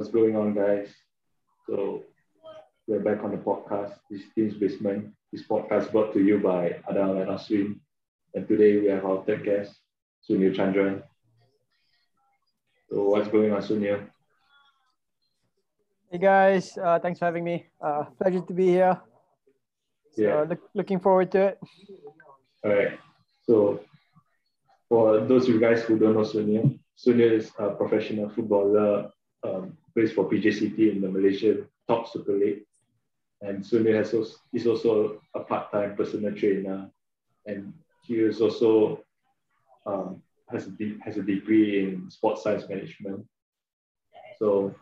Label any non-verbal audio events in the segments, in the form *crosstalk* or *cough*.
What's going on, guys? So we're back on the podcast. This Team's Basement. This podcast brought to you by Adal and Aswin. And today we have our third guest, Sunil Chandran. So what's going on, Sunil? Hey guys, uh, thanks for having me. Uh, pleasure to be here. So, Yeah. look, looking forward to it. All right. So for those of you guys who don't know Sunil, Sunil is a professional footballer, um, plays for PJ City in the Malaysian top Super League. And Sunil has also, is also a part-time personal trainer. And he is also um, has, a de- has a degree in sports science management. So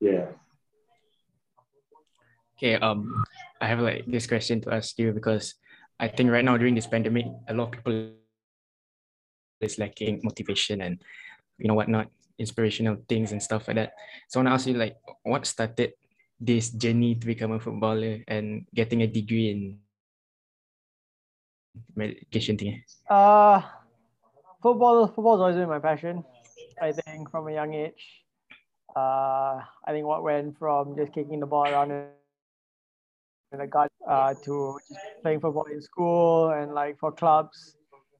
yeah. Okay, um, I have like this question to ask you because I think right now during this pandemic, a lot of people is lacking motivation and you know whatnot, inspirational things and stuff like that. So I want to ask you like, what started this journey to become a footballer and getting a degree in medication thing? Uh, football, football's always been my passion. I think from a young age. Uh, I think what went from just kicking the ball around in the gut uh, to just playing football in school and like for clubs.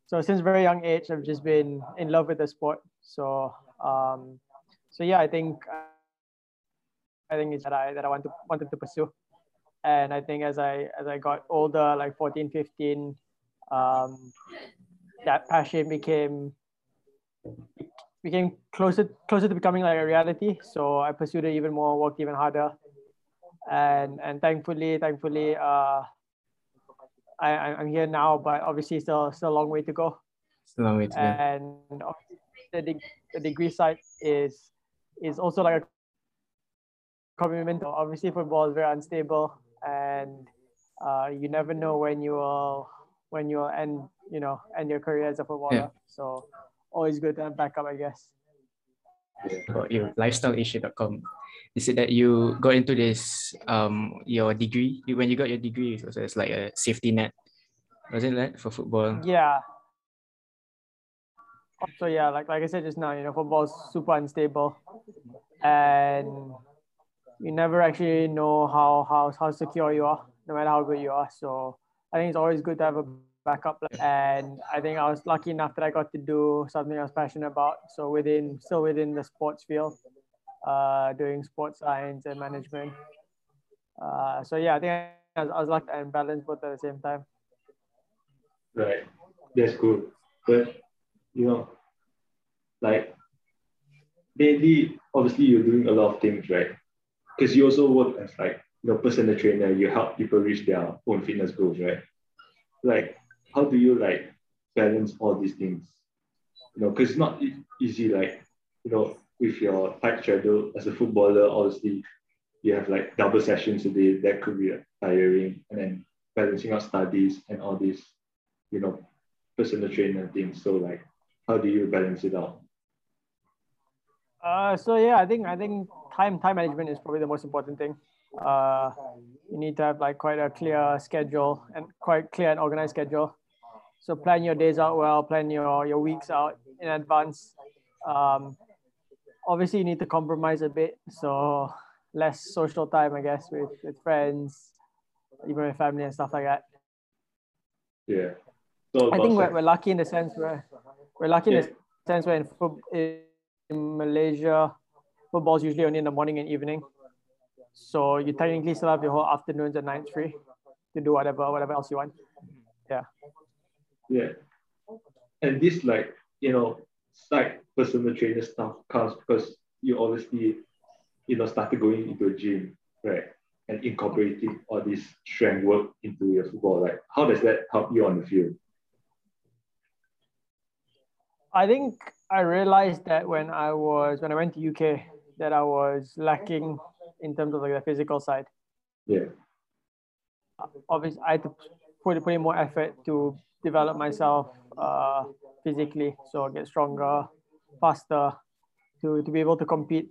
So since very young age, I've just been in love with the sport. So um, so yeah, I think I think it's that I that I want to wanted to pursue. And I think as I as I got older, like 14, 15, um, that passion became became closer closer to becoming like a reality. So I pursued it even more, worked even harder, and and thankfully, thankfully, uh, I I'm here now. But obviously, still still a long way to go. It's a long way to go. And obviously the, the degree side is is also like a commitment. Obviously, football is very unstable, and uh, you never know when you will when you will end you know end your career as a footballer. So always good to have backup, I guess. about you, lifestyleissue.com. You said that you got into this um your degree. You, when you got your degree, it was it's like a safety net. Was it that for football? Yeah. So yeah, like like I said just now, you know, football's super unstable, and you never actually know how how how secure you are, no matter how good you are. So I think it's always good to have a backup. And I think I was lucky enough that I got to do something I was passionate about. So within still within the sports field, uh, doing sports science and management. Uh, so yeah, I think I was, I was lucky and balanced both at the same time. Right. That's good. But you know, like mainly obviously you're doing a lot of things, right? Because you also work as like you know personal trainer, you help people reach their own fitness goals, right? Like how do you like balance all these things? You know, because it's not e- easy, like, you know, with your tight schedule as a footballer, obviously you have like double sessions a day, that could be tiring, and then balancing out studies and all these you know, personal trainer things. So like, how do you balance it out? Uh, so yeah, I think I think time time management is probably the most important thing. Uh, you need to have like quite a clear schedule and quite clear and organized schedule. So plan your days out well, plan your your weeks out in advance. Um, obviously, you need to compromise a bit, so less social time, I guess, with with friends, even with family and stuff like that. Yeah. So I think we're, we're lucky in the sense where we're lucky in Yeah. the sense where in, foot- in Malaysia, football's usually only in the morning and evening. So you technically still have your whole afternoons and nights free to do whatever whatever else you want. Yeah. Yeah. And this like, you know, side personal trainer stuff comes because you obviously, you know, started going into a gym, right? And incorporating all this strength work into your football. Like, how does that help you on the field? I think I realized that when I was when I went to UK that I was lacking in terms of like the physical side. Yeah. obviously I had to put, put in more effort to develop myself uh, physically, so I get stronger, faster, to, to be able to compete.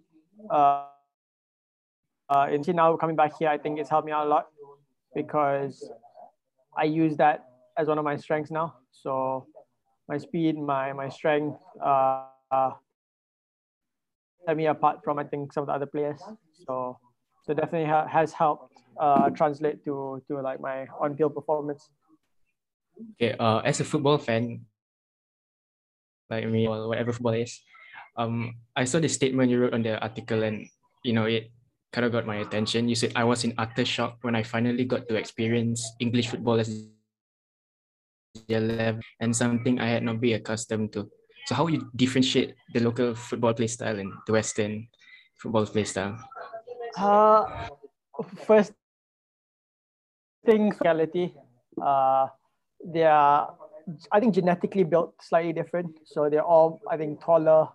Uh, uh, and see now coming back here, I think it's helped me out a lot because I use that as one of my strengths now. So my speed, my my strength, uh, set me apart from I think some of the other players. So so definitely ha- has helped uh, translate to to like my on field performance. Okay, uh, as a football fan, like me or whatever football is, um, I saw the statement you wrote on the article, and you know it kind of got my attention. You said I was in utter shock when I finally got to experience English football as level and something I had not been accustomed to. So how you differentiate the local football play style and the Western football play style? Uh, first thing, reality. Uh, they are, I think, genetically built slightly different. So they're all, I think, taller,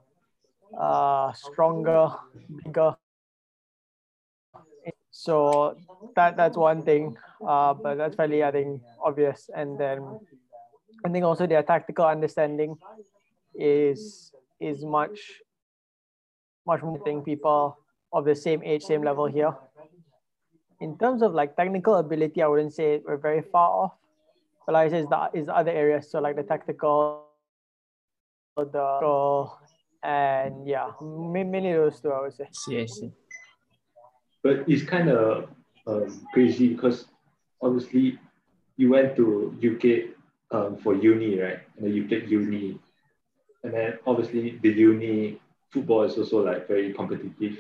uh, stronger, bigger. So that that's one thing, uh, but that's fairly, I think, obvious. And then I think also their tactical understanding is is much much more thing people of the same age, same level here. In terms of like technical ability, I wouldn't say we're very far off. But like I said, is the is the other areas. So like the tactical, the and yeah, mainly those two I would say. See, I see. But it's kind of um, crazy because obviously you went to UK um, for uni, right? And then you played uni. And then obviously the uni football is also like very competitive.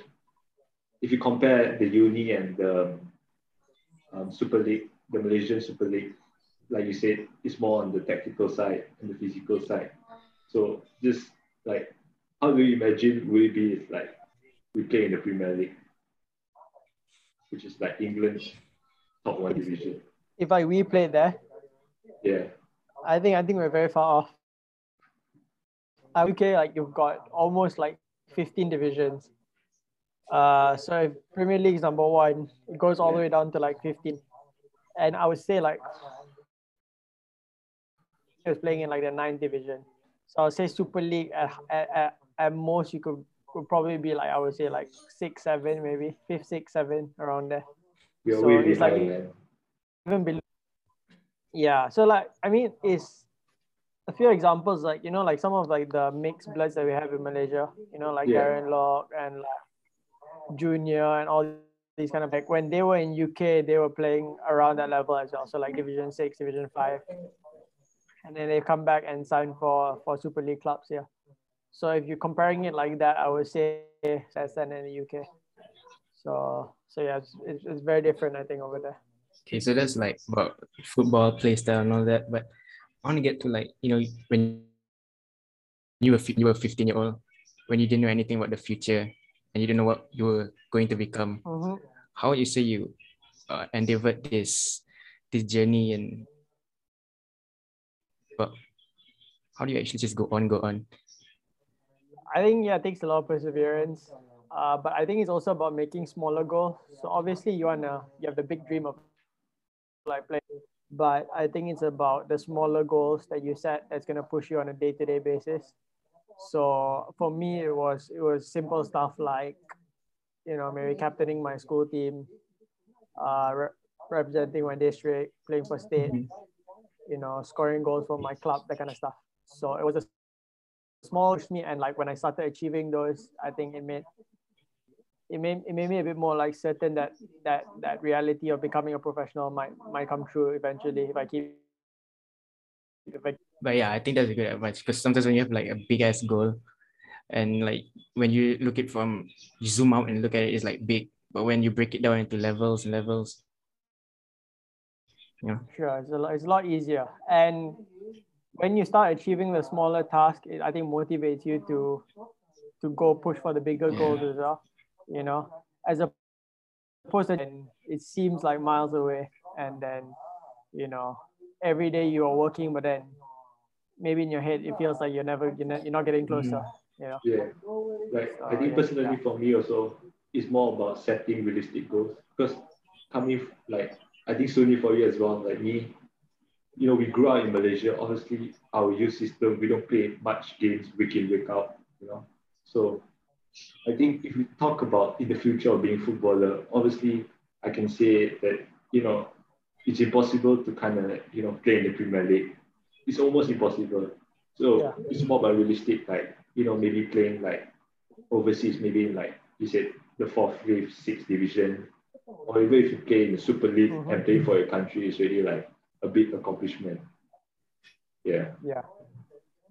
If you compare the uni and the um, Super League, the Malaysian Super League, like you said, it's more on the tactical side and the physical side. So just like, how do you imagine will it be if like we play in the Premier League, which is like England's top one division? If I we play there, yeah, I think I think we're very far off. UK, like you've got almost like 15 divisions. Uh, so if Premier League is number one, it goes all the way down to like 15. And I would say like he was playing in like the ninth division. So I would say Super League at, at, at, at most you could, could probably be like I would say like six, seven, maybe fifth, six, seven around there. are So way it's like- man. even below. Yeah, so like I mean, it's a few examples like you know like some of like the mixed bloods that we have in Malaysia. You know like Yeah. Darren Lok and like Junior and all these kind of like when they were in UK, they were playing around that level as well. So like Division Six, Division Five, and then they come back and sign for for Super League clubs. Yeah. So if you're comparing it like that, I would say less than in the UK. So so yeah, it's, it's, it's very different I think over there. Okay, so that's like about football play style and all that. But I want to get to like you know when you were you were 15 year old when you didn't know anything about the future and you didn't know what you were going to become. Mhm. How would you say you uh, endeavored this this journey and but how do you actually just go on go on? I think yeah, it takes a lot of perseverance. Uh, but I think it's also about making smaller goals. So obviously you wanna you have the big dream of like playing, but I think it's about the smaller goals that you set that's gonna push you on a day-to-day basis. So for me it was it was simple stuff like, you know, maybe captaining my school team, uh, re- representing my district, playing for state, Mhm. you know, scoring goals for my club, that kind of stuff. So it was a small me and like when I started achieving those, I think it made it made it made me a bit more like certain that that that reality of becoming a professional might might come true eventually if I keep if I But yeah, I think that's a good advice because sometimes when you have like a big ass goal and like when you look it from you zoom out and look at it, it's like big. But when you break it down into levels and levels, yeah. Sure, it's a lot, it's a lot easier. And when you start achieving the smaller task, it I think motivates you to to go push for the bigger goals as well. You know, as opposed to it seems like miles away, and then you know every day you are working, but then maybe in your head it feels like you're never you're not, you're not getting closer. Mm. You know. Yeah, like I think yeah, personally yeah. for me also, it's more about setting realistic goals because coming like I think certainly for you as well, like me, you know, we grew up in Malaysia. Obviously, our youth system we don't play much games week in week out. You know, so I think if we talk about in the future of being footballer, obviously I can say that you know it's impossible to kind of you know play in the Premier League. It's almost impossible. So Yeah. it's more about realistic, like you know maybe playing like overseas, maybe in like you said the fourth, fifth, sixth division, or even if you play in the Super League Mhm. and play for your country, it's really like a big accomplishment. Yeah. Yeah.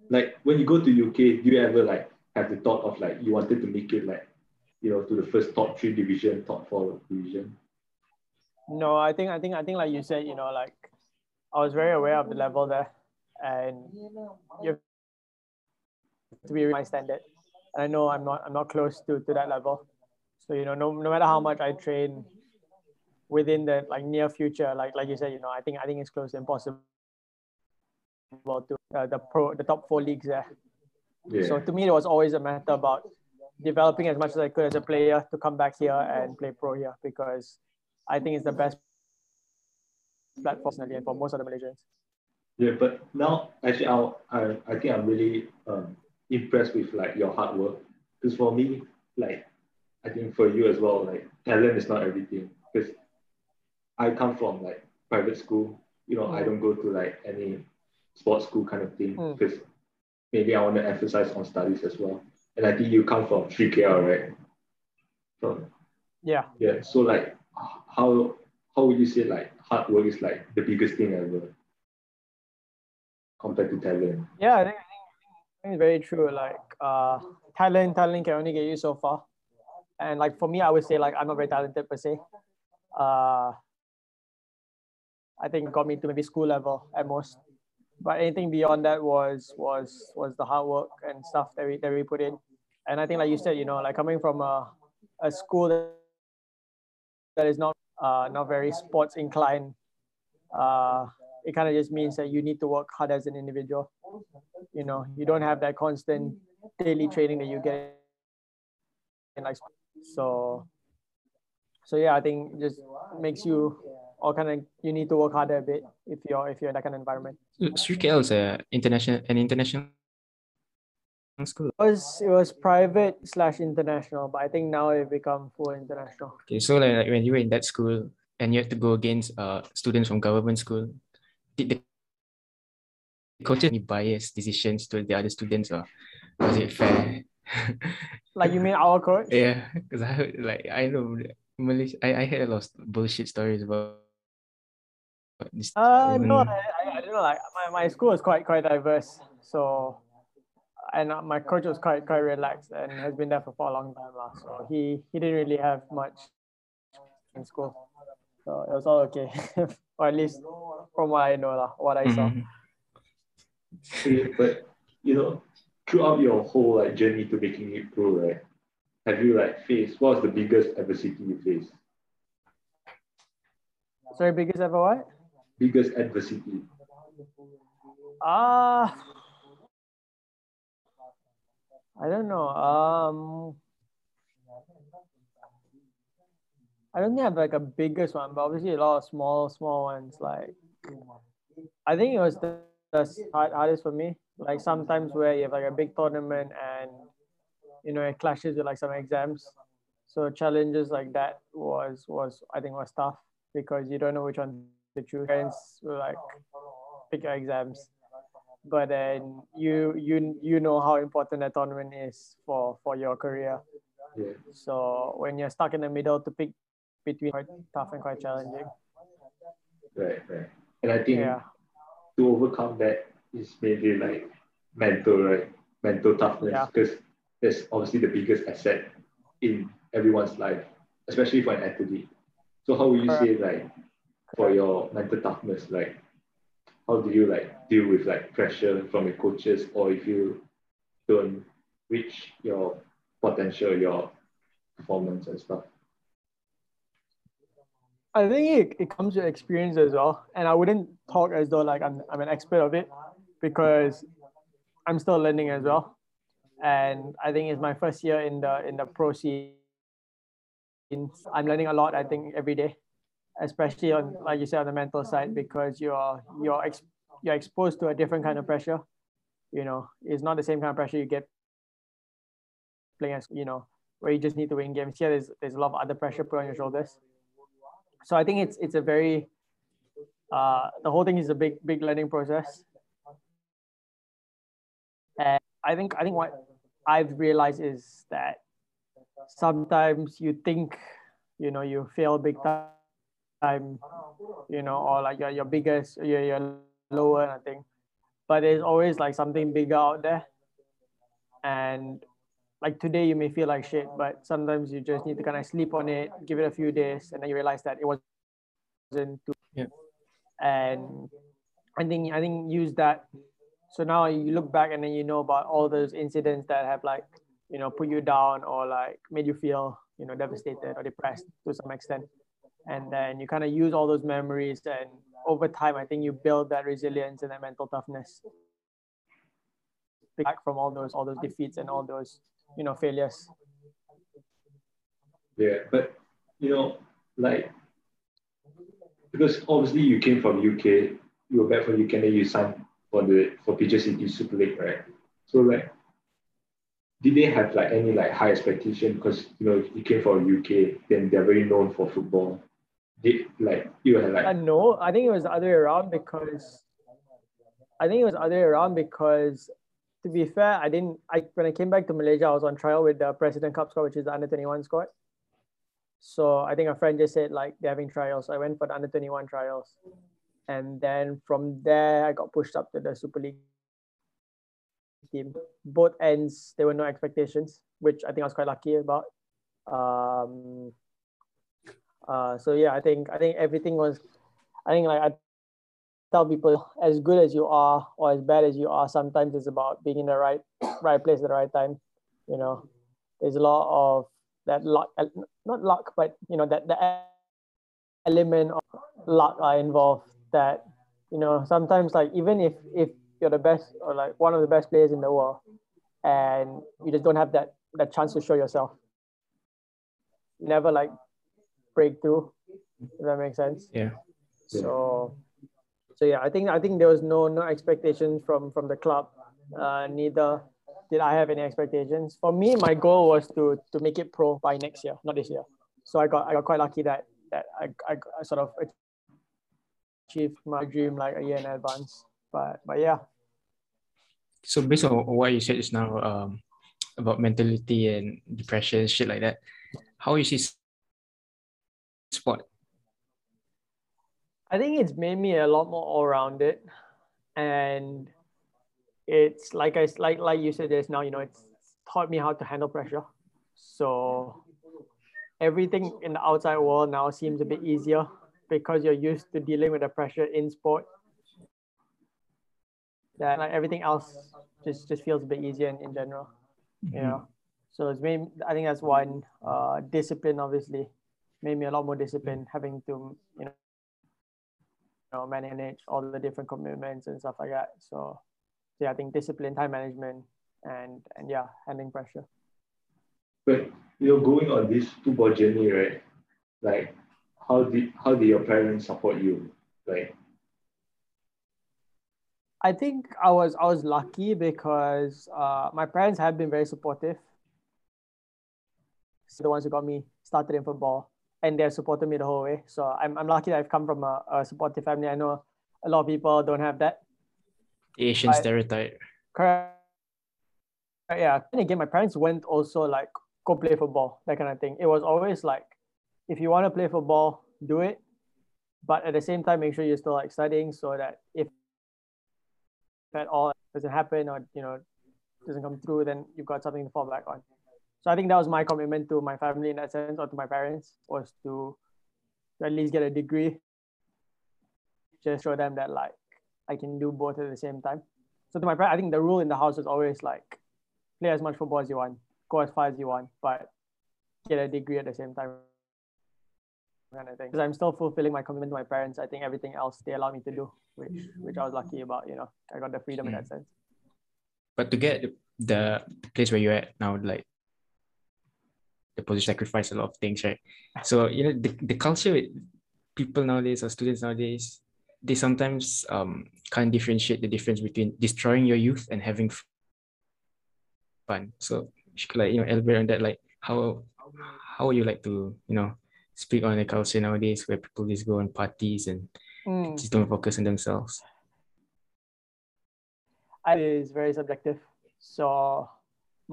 Like when you go to UK, do you ever like have the thought of like you wanted to make it like, you know, to the first top three division, top four division? No, I think I think I think like you said, you know, like I was very aware of the level there, and you have to be my standard. And I know I'm not I'm not close to to that level, so you know, no no matter how much I train within the like near future, like like you said, you know, I think I think it's close to impossible to uh, the pro the top four leagues there. Yeah. So to me, it was always a matter about developing as much as I could as a player to come back here and play pro here because I think it's the best platform and for most of the Malaysians. Yeah, but now actually I I, I think I'm really um, impressed with like your hard work. Because for me, like I think for you as well, like talent is not everything. Because I come from like private school, you know, I Mm. don't go to like any sports school kind of thing Mm. Maybe I want to emphasize on studies as well. And I think you come from 3KL, right? From Yeah. yeah, so like how how would you say like hard work is like the biggest thing ever compared to talent? Yeah, I think, I think, I think it's very true. Like uh, talent, talent can only get you so far. And like for me, I would say like I'm not very talented per se. Uh, I think it got me to maybe school level at most. But anything beyond that was was was the hard work and stuff that we that we put in. And I think like you said, you know, like coming from a, a school that, that is not uh, not very sports inclined, uh, it kind of just means that you need to work hard as an individual you know you don't have that constant daily training that you get in like so so yeah i think just makes you all kind of you need to work harder a bit if you're if you're in that kind of environment Sri KL is a international an international school. it was it was private slash international but i think now it become full international Okay, so like, like when you were in that school and you had to go against uh students from government school, did the coaches any biased decisions to the other students or was it fair? *laughs* like you mean our coach yeah, because I heard like I know Malaysia I, I heard a lot of bullshit stories about this. Uh, no, um, I, I, I don't know. Like my, my school is quite quite diverse, so and uh, my coach was quite quite relaxed and has been there for, for a long time now. So he he didn't really have much in school, so it was all okay, *laughs* or at least from what I know, lah, what I saw. mhm. Okay, but you know, throughout your whole like journey to making it pro, right? Have you like faced what was the biggest adversity you faced? Sorry, biggest ever what? Biggest adversity. Ah, I don't know. Um, I don't think I have like a biggest one, but obviously a lot of small, small ones. Like, I think it was the, the hard, hardest for me. Like sometimes where you have like a big tournament and you know it clashes with like some exams. So challenges like that was was I think was tough because you don't know which one choose. Parents will like pick your exams but then you you you know how important that tournament is for for your career Yeah. so when you're stuck in the middle to pick between quite tough and quite challenging Right, right. And I think yeah to overcome that is maybe like mental, right? Mental toughness. Yeah. Because that's obviously the biggest asset in everyone's life, especially for an athlete. So how would you say like for your mental toughness, like how do you like deal with like pressure from your coaches? Or if you don't reach your potential, your performance and stuff? i think it, it comes with experience as well. And i wouldn't talk as though like I'm, I'm an expert of it because i'm still learning as well. And i think it's my first year in the in the pro scene. I'm learning a lot i think every day especially on like you said on the mental side because you're you're ex- you're exposed to a different kind of pressure. You know it's not the same kind of pressure you get playing as you know where you just need to win games. Here there's there's a lot of other pressure put on your shoulders. So i think it's it's a very uh the whole thing is a big big learning process. And i think i think what I've realized is that sometimes you think, you know, you fail big time, you know, or like you're your biggest, you're, you're lower, I think. But there's always like something bigger out there. And like today you may feel like shit, but sometimes you just need to kind of sleep on it, give it a few days, and then you realize that it wasn't too. Yeah. And I think I think use that. So now you look back and then you know about all those incidents that have like you know put you down or like made you feel you know devastated or depressed to some extent, and then you kind of use all those memories and over time I think you build that resilience and that mental toughness back from all those all those defeats and all those you know failures. Yeah, but you know, like because obviously you came from UK, you were back from UK, and you signed for the for City Super League, right? So like, did they have like any like high expectation? Because you know you came from UK, then they're very known for football. Did like you had like? Uh, no, I think it was the other way around because I think it was the other way around because to be fair, I didn't. I when I came back to Malaysia, I was on trial with the President Cup squad, which is the under twenty one squad. So I think a friend just said like they're having trials. So I went for the under twenty one trials, and then from there I got pushed up to the Super League team. Both ends there were no expectations, which I think I was quite lucky about. Um, uh, so yeah, I think I think everything was. I think like I tell people as good as you are or as bad as you are sometimes it's about being in the right *coughs* right place at the right time you know there's a lot of that luck not luck but you know that the element of luck are involved that you know sometimes like even if if you're the best or like one of the best players in the world and you just don't have that that chance to show yourself never like break through if that makes sense Yeah. so so yeah, I think I think there was no no expectations from from the club. Uh, neither did I have any expectations. For me, my goal was to to make it pro by next year, not this year. So I got I got quite lucky that that I, I, I sort of achieved my dream like a year in advance. But but yeah, So based on what you said just now um, about mentality and depression, shit like that, how you see s- sport? I think it's made me a lot more all-rounded, and it's like I like like you said just now. You know, it's taught me how to handle pressure. So everything in the outside world now seems a bit easier because you're used to dealing with the pressure in sport. That like everything else just just feels a bit easier in, in general. You know, so it's made. I think that's one uh, discipline. Obviously, made me a lot more disciplined having to you know you know, manage all the different commitments and stuff like that. So, yeah, I think discipline, time management, and and yeah, handling pressure. But you know, going on this football journey, right? Like, how did how did your parents support you? Like, I think I was I was lucky because uh, my parents have been very supportive. So the ones who got me started in football, and they've supported me the whole way. So I'm I'm lucky that I've come from a, a supportive family. I know a lot of people don't have that. The Asian I- stereotype. Correct. Yeah. And again, my parents went also like go play football, that kind of thing. It was always like, if you want to play football, do it. But at the same time, make sure you're still like studying so that if at all doesn't happen or you know doesn't come through, then you've got something to fall back on. So I think that was my commitment to my family in that sense, or to my parents, was to, to at least get a degree. Just show them that like I can do both at the same time. So to my parents, I think the rule in the house is always like play as much football as you want, go as far as you want, but get a degree at the same time. Kind of thing. Because I'm still fulfilling my commitment to my parents. I think everything else they allow me to do, which which I was lucky about. You know, I got the freedom in that hmm. sense. But to get the place where you're at now, like the position sacrifice a lot of things, right? So you know the, the culture with people nowadays or students nowadays, they sometimes um can't differentiate the difference between destroying your youth and having fun. So you could, like you know elaborate on that, like how how would you like to you know speak on the culture nowadays where people just go on parties and Mm. just don't focus on themselves. It is very subjective. So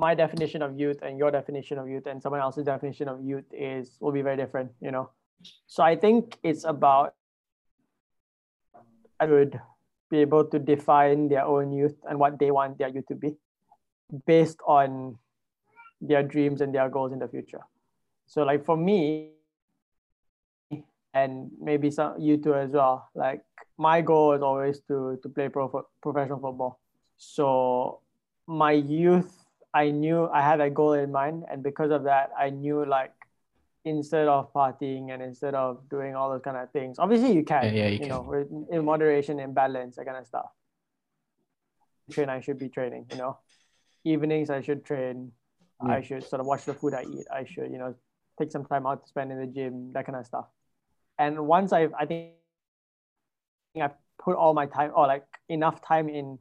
my definition of youth and your definition of youth and someone else's definition of youth is will be very different, you know. So I think it's about I would be able to define their own youth and what they want their youth to be based on their dreams and their goals in the future. So like for me, and maybe some you too as well, like my goal is always to to play pro professional football. So my youth, I knew I had a goal in mind, and because of that, I knew like instead of partying and instead of doing all those kind of things, obviously you can, Yeah, yeah, you you, can. know, in moderation and balance, that kind of stuff. Train, I should be training, you know. Evenings, I should train. Yeah. I should sort of watch the food I eat. I should, you know, take some time out to spend in the gym, that kind of stuff. And once I, I think I put all my time or like enough time in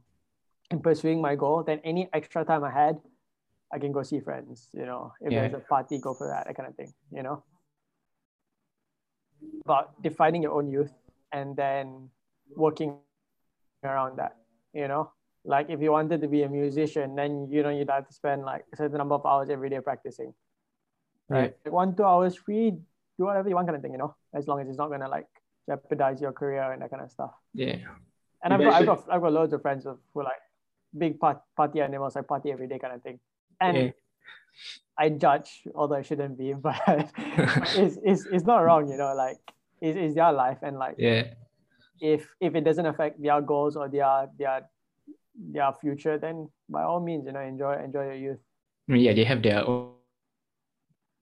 in pursuing my goal, then any extra time I had, I can go see friends, you know, if Yeah. there's a party, go for that, that kind of thing, you know. But defining your own youth and then working around that, you know. Like if you wanted to be a musician, then you know you'd have to spend like a certain number of hours every day practicing. Right. Like one, two hours free, do whatever you want kind of thing, you know, as long as it's not gonna like jeopardize your career and that kind of stuff. Yeah. And I've got, I've got I've got loads of friends of who like big part, party animals, like party every day kind of thing. And Yeah. I judge, although I shouldn't be, *laughs* but *laughs* it's, it's it's not wrong, you know, like it's, it's their life and like Yeah. if if it doesn't affect their goals or their their their future, then by all means, you know, enjoy enjoy your youth. Yeah, they have their own,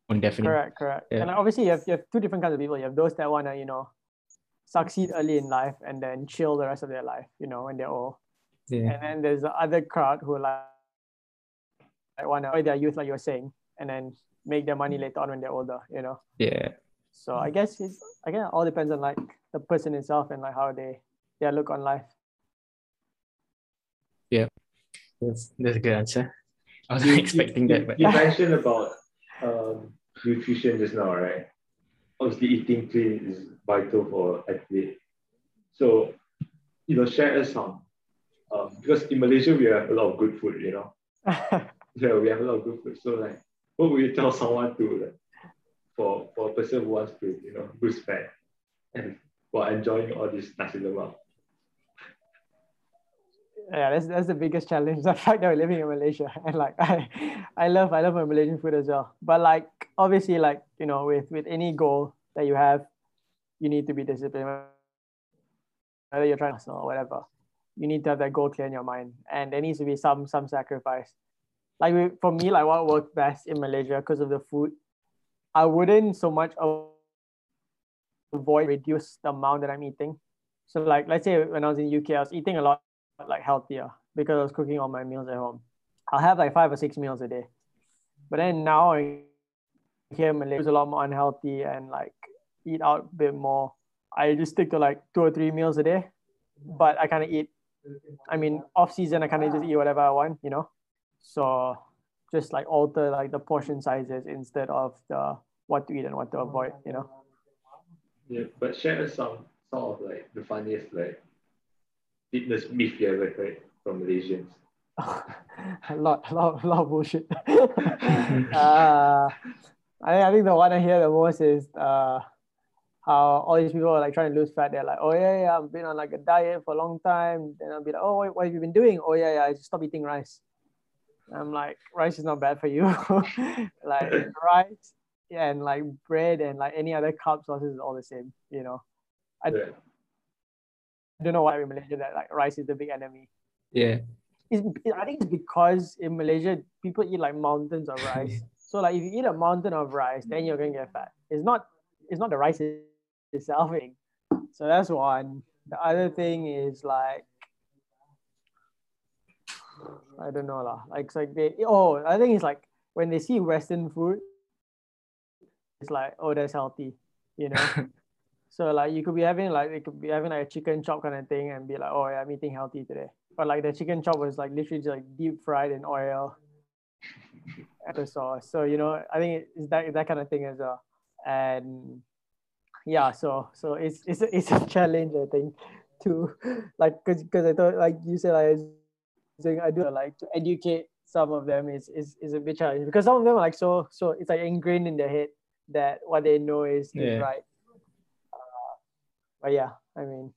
own definition. Correct, correct. Yeah. And obviously you have, you have two different kinds of people. You have those that wanna, you know, succeed early in life and then chill the rest of their life, you know, when they're old. Yeah. And then there's the other crowd who like, like want to enjoy their youth, like you were saying, and then make their money later on when they're older, you know. Yeah. So I guess it's again it all depends on like the person itself and like how they their look on life. Yeah. That's, that's a good answer. I wasn't you- expecting you, that, but you mentioned about um, nutrition just now, right? Obviously, eating clean is vital for athlete. So, you know, share us some. Um, because in Malaysia we have a lot of good food, you know. *laughs* Yeah, we have a lot of good food. So, like, what would you tell someone to, like, for for a person who wants to, you know, lose fat and while enjoying all this nasi lemak? yeah, that's that's the biggest challenge. *laughs* The fact that we're living in Malaysia *laughs* and like I, I love I love my Malaysian food as well. But like obviously like you know with with any goal that you have, you need to be disciplined. Whether you're trying to or whatever, you need to have that goal clear in your mind, and there needs to be some some sacrifice. Like we, for me, like what worked best in Malaysia because of the food, I wouldn't so much avoid reduce the amount that I'm eating. So like let's say when I was in UK, I was eating a lot like healthier because I was cooking all my meals at home. I'll have like five or six meals a day. But then now I here in Malaysia it's a lot more unhealthy and like eat out a bit more. I just stick to like two or three meals a day. But I kind of eat I mean off season I kind of just eat whatever I want, you know. So just like alter like the portion sizes instead of the what to eat and what to avoid, you know. Yeah, but share us some sort of like the funniest like fitness myth you ever heard from Malaysians. *laughs* a lot, a lot, a lot of bullshit. *laughs* uh, I, I think the one I hear the most is uh, how all these people are like trying to lose fat. They're like, oh yeah, yeah, I've been on like a diet for a long time. Then I'll be like, oh, what have you been doing? Oh yeah, yeah, I just stopped eating rice. I'm like, rice is not bad for you. *laughs* like rice and like bread and like any other carb sources is all the same. You know, I Yeah. don't know why in Malaysia that like rice is the big enemy yeah. it's, I think it's because in Malaysia people eat like mountains of rice. *laughs* so like if you eat a mountain of rice, then you're gonna get fat. It's not it's not the rice thing. So that's one. The other thing is like I don't know lah. Like it's like they oh I think it's like when they see Western food, it's like oh that's healthy, you know. *laughs* So like you could be having like it could be having like a chicken chop kind of thing and be like, oh yeah, I'm eating healthy today. But like the chicken chop was like literally just like deep fried in oil and the sauce. So you know, I think it's that that kind of thing as well. And yeah, so so it's it's a, *laughs* it's a challenge I think to like because because I thought like you said I saying I do like to educate some of them is is is a bit challenging because some of them are like so so it's like ingrained in their head that what they know is, Yeah. is right. Uh, but yeah, I mean,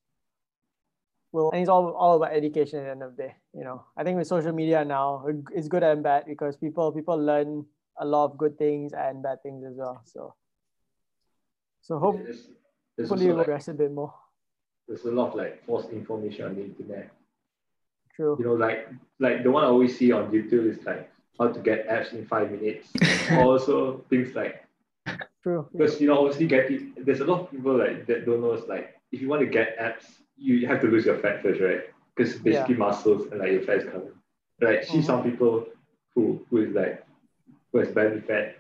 well, and it's all all about education at the end of the day. You know, I think with social media now, it's good and bad because people people learn a lot of good things and bad things as well. So, so hopefully There's, there's, we'll also like, a bit more. there's a lot of like false information on the internet. True. You know, like like the one I always see on YouTube is like how to get abs in five minutes. *laughs* also things like True. because you know obviously getting there's a lot of people like that don't know it's like if you want to get abs you have to lose your fat first right because basically muscles and like your fat is coming like see Mhm. some people who who is like who has belly fat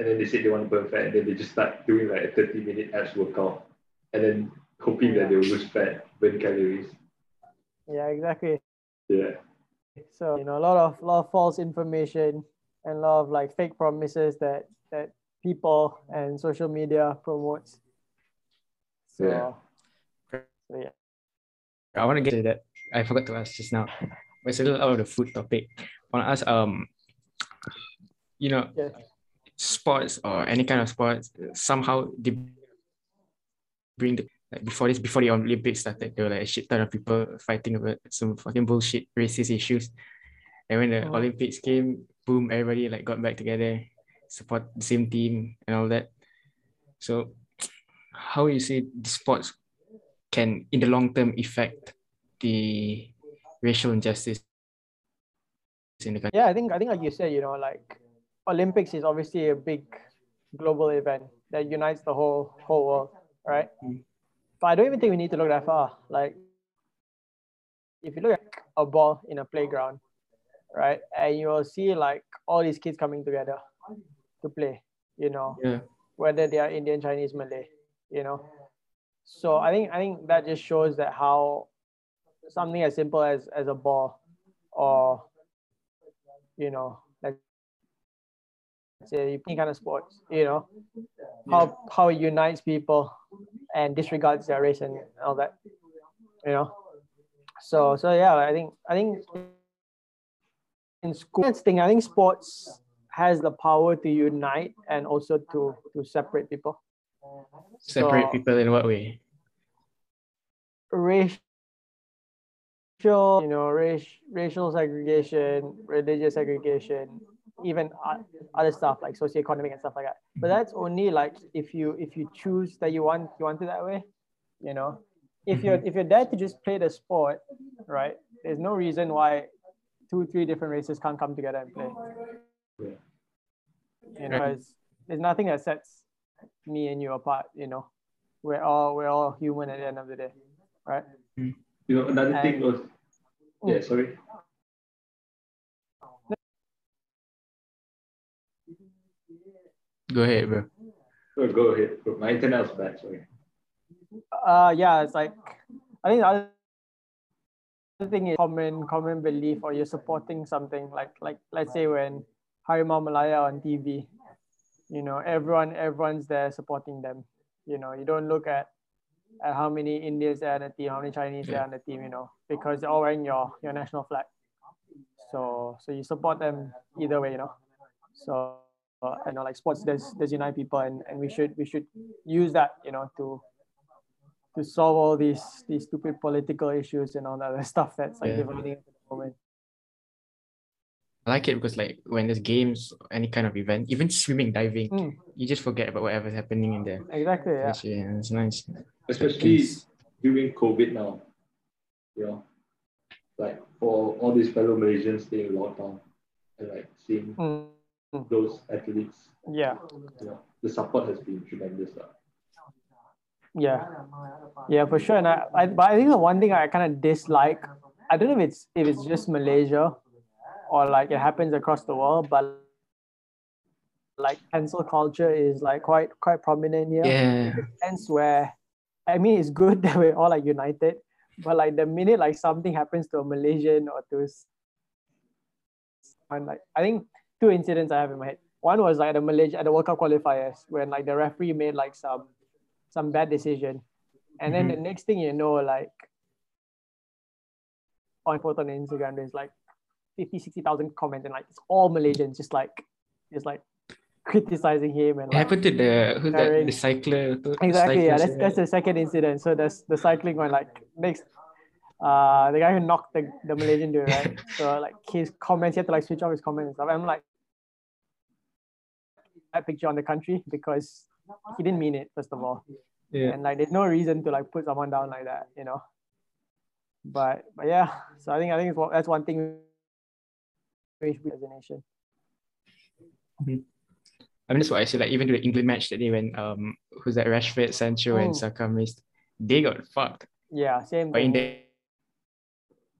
and then they say they want to burn fat and then they just start doing like a 30 minute abs workout and then hoping that they will lose fat burn calories Yeah, exactly. yeah So you know, a lot of lot of false information and a lot of like fake promises that that people and social media promotes. So, Yeah. so yeah. I want to get to that. I forgot to ask just now. But it's a little out of the food topic. I want to ask, um, you know, Yeah. Sports or any kind of sports somehow they bring the like before this before the Olympics started, there were like a shit ton of people fighting about some fucking bullshit racist issues. And when the Mhm. Olympics came, boom, everybody like got back together, support the same team and all that. So *tsk* how you see the sports can in the long term affect the racial injustice in the country? Yeah, I think I think like you said, you know, like Olympics is obviously a big global event that unites the whole whole world, right? Mm. But I don't even think we need to look that far. Like if you look at a ball in a playground, right, and you will see like all these kids coming together to play, you know, Yeah. whether they are Indian, Chinese, Malay, you know. So I think I think that just shows that how something as simple as as a ball or you know any kind of sports you know how how it unites people and disregards their race and all that you know so so yeah i think i think in school that's the thing i think sports has the power to unite and also to to separate people Separate So- people in what way? racial you know race, racial segregation religious segregation even other stuff like socioeconomic and stuff like that. But mm-hmm. that's only like if you if you choose that you want you want it that way you know? If you're mm-hmm. if you're there to just play the sport right there's no reason why two three different races can't come together and play. Yeah. you know there's nothing that sets me and you apart you know? We're all we're all human at the end of the day right? Mm-hmm. You know another thing was yeah mm. sorry Go ahead, bro. go ahead bro. my internet was bad sorry. Uh yeah it's like i think the other thing is common common belief or you're supporting something like like let's say when harimau malaya on tv you know everyone everyone's there supporting them. You know you don't look at at how many indians are on the team how many chinese there are on the team you know because they're all wearing your your national flag. So so you support them either way you know. So uh, you know like sports does does unite people and and we should we should use that you know to to solve all these these stupid political issues and all that other *laughs* stuff that's like Yeah. dividing at the moment. I like it because like when there's games, any kind of event, even swimming, diving, Mm. you just forget about whatever's happening in there. Exactly. Yeah. Actually, yeah, it's nice. especially during COVID now, you know, like for all these fellow Malaysians staying in lockdown and like seeing Mm. Mm. those athletes, Yeah. you know, the support has been tremendous. lah. Yeah. Yeah, for sure. And I, I but I think the one thing I kind of dislike, I don't know if it's if it's just Malaysia or like it happens across the world, but like cancel culture is like quite quite prominent here. Yeah. sense where I mean it's good *laughs* that we're all like united, but like the minute like something happens to a Malaysian or to s- and like I think two incidents I have in my head. One was like at the Malaysia at the World Cup qualifiers when like the referee made like some some bad decision. And then the next thing you know, like on photo on Instagram, there's like 50, 60,000 comments and like it's all Malaysians just like just like criticizing him and It like, happened to the who's that the cycler. the exactly yeah that's that's the second incident so that's the cycling one like next uh the guy who knocked the, the Malaysian dude right *laughs* so like his comments he had to like switch off his comments and stuff I'm like that picture on the country *laughs* because he didn't mean it first of all yeah. and like there's no reason to like put someone down like that you know but but yeah so I think I think it's, that's one thing we should be as a nation I mean, that's what I say. Like even to the England match that day when um who's that Rashford, Sancho, and Mm. Saka missed, they got fucked. yeah same But in the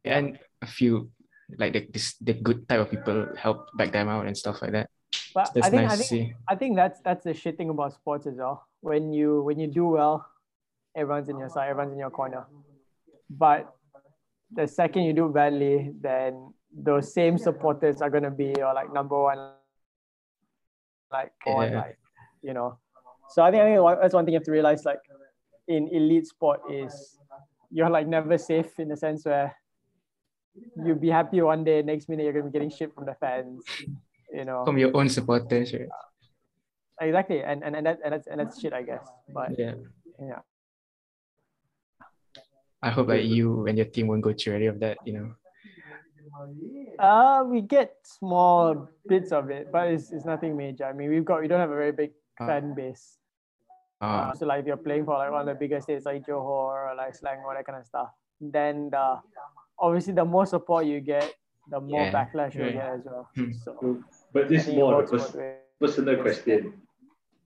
and a few like the this the good type of people help back them out and stuff like that. But That's I think nice I think. I think that's that's the shit thing about sports as well. When you when you do well, everyone's in your side, everyone's in your corner. But the second you do badly, then those same supporters are gonna be your like number one, like on like you know. So I think I think that's one thing you have to realize. Like in elite sport is you're like never safe in the sense where you'll be happy one day, next minute you're gonna be getting shit from the fans. You know. From your own supporters, right? exactly. And and, and that and that's and that's shit i guess. But Yeah. yeah. I hope like you and your team won't go through any of that, you know. uh we get small bits of it but it's, it's nothing major. I mean we've got we don't have a very big Uh, fan base. Uh, uh, so like if you're playing for like one of the biggest states like johor or like Selangor or that kind of stuff then the obviously the more support you get the more Yeah, backlash you'll get as well. Hmm. so But this think it more works a pers- personal question.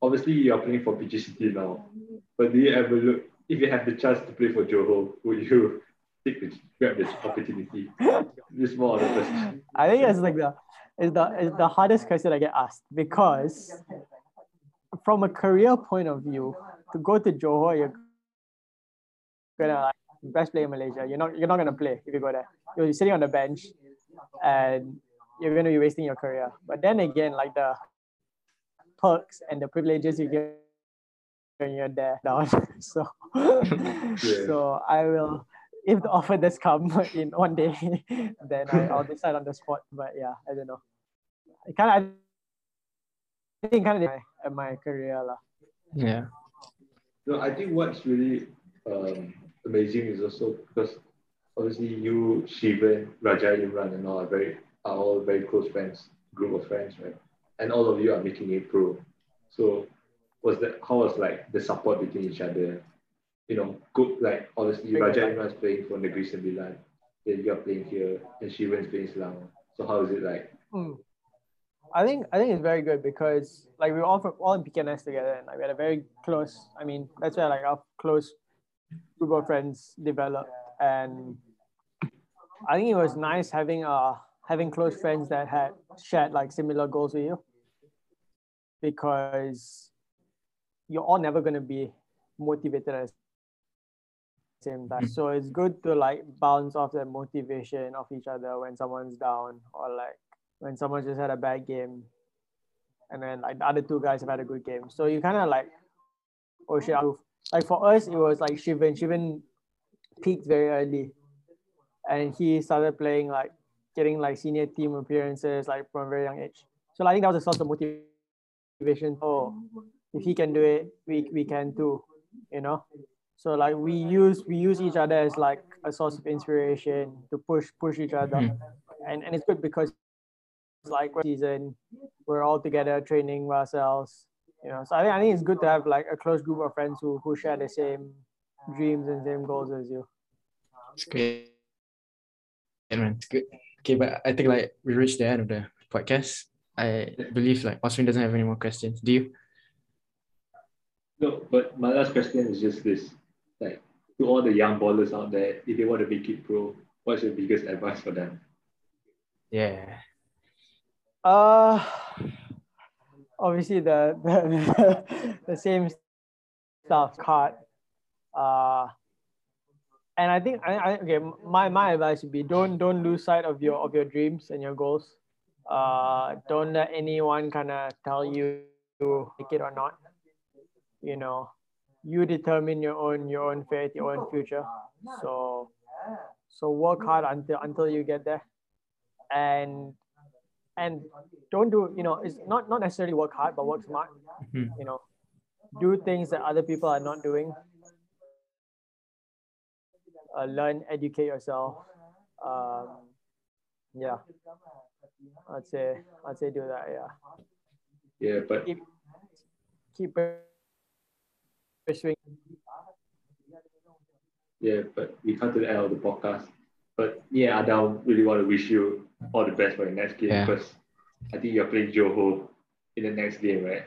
Obviously, you are playing for PJ City now, but do you ever look if you have the chance to play for Johor, would you *laughs* take the grab the opportunity? *laughs* This more of a question. I think it's like the it's the it's the hardest question I get asked because from a career point of view, to go to Johor, you're gonna like best player in Malaysia. You're not you're not gonna play if you go there. You're sitting on the bench and you're gonna be wasting your career. But then again, like the perks and the privileges you get when you're there *laughs* down. so so I will if the offer does come *laughs* in one day, *laughs* then I'll, I'll decide on the spot. But yeah, I don't know. I kind of, I think kind of my, my career lah. yeah. No, I think what's really um, amazing is also because obviously you, Shivan, Raja Imran, and all are very are all very close friends, group of friends, right? And all of you are making it pro. So was that how was like the support between each other? You know, good like obviously Raja. Imran's playing for Negeri Sembilan, then you are playing here, and Shivan's playing Selangor. So how is it like? Hmm. I think I think it's very good because like we were all from, all in PKNS together and like we had a very close. I mean that's where like our close group of friends developed and I think it was nice having uh having close friends that had shared like similar goals with you because you're all never gonna be motivated at the same time. Mm. So it's good to like bounce off the motivation of each other when someone's down or like when someone just had a bad game and then like the other two guys have had a good game. So you kind of like, oh shit, I'll- like for us, it was like Shivan. Shivan peaked very early and he started playing like getting like senior team appearances like from a very young age. So I think that was a source of motivation. Oh, if he can do it, we, we can too, you know? So like we use we use each other as like a source of inspiration to push push each other. Mhm. And and it's good because it's like season we're all together training ourselves. You know, so I think I think it's good to have like a close group of friends who who share the same dreams and same goals as you. It's great. It's good. Okay, but I think like we reached the end of the podcast. I believe like Oswin doesn't have any more questions. Do you? No, but my last question is just this: like to all the young ballers out there, if they want to make it pro, what's your biggest advice for them? Yeah. Uh, obviously the *laughs* the, the same stuff card. Uh, and I think I, I okay. My my advice would be don't don't lose sight of your of your dreams and your goals. Uh, don't let anyone kind of tell you to make it or not. You know, you determine your own your own fate, your own future. So so work hard until until you get there. and and don't do you know it's not not necessarily work hard but work smart Mhm. you know do things that other people are not doing uh, learn educate yourself um, yeah i'd say i'd say do that yeah Yeah, but keep keep pursuing yeah, but we come to the end of the podcast. But yeah, Adam really want to wish you all the best for your next game Yeah. because I think you're playing Johor in the next game, right?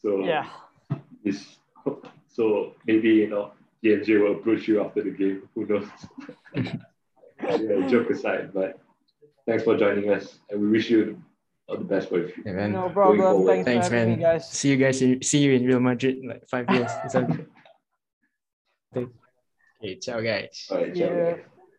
So yeah this so maybe you know TMJ will approach you after the game. Who knows? *laughs* yeah, joke aside, but thanks for joining us, and we wish you all the best for your future. Yeah, man. no problem forward. thanks, Thanks, for man. guys See you guys. In, see you in Real Madrid in like five years. It's all. *laughs* Okay, ciao, guys. All right, ciao, Yeah. guys.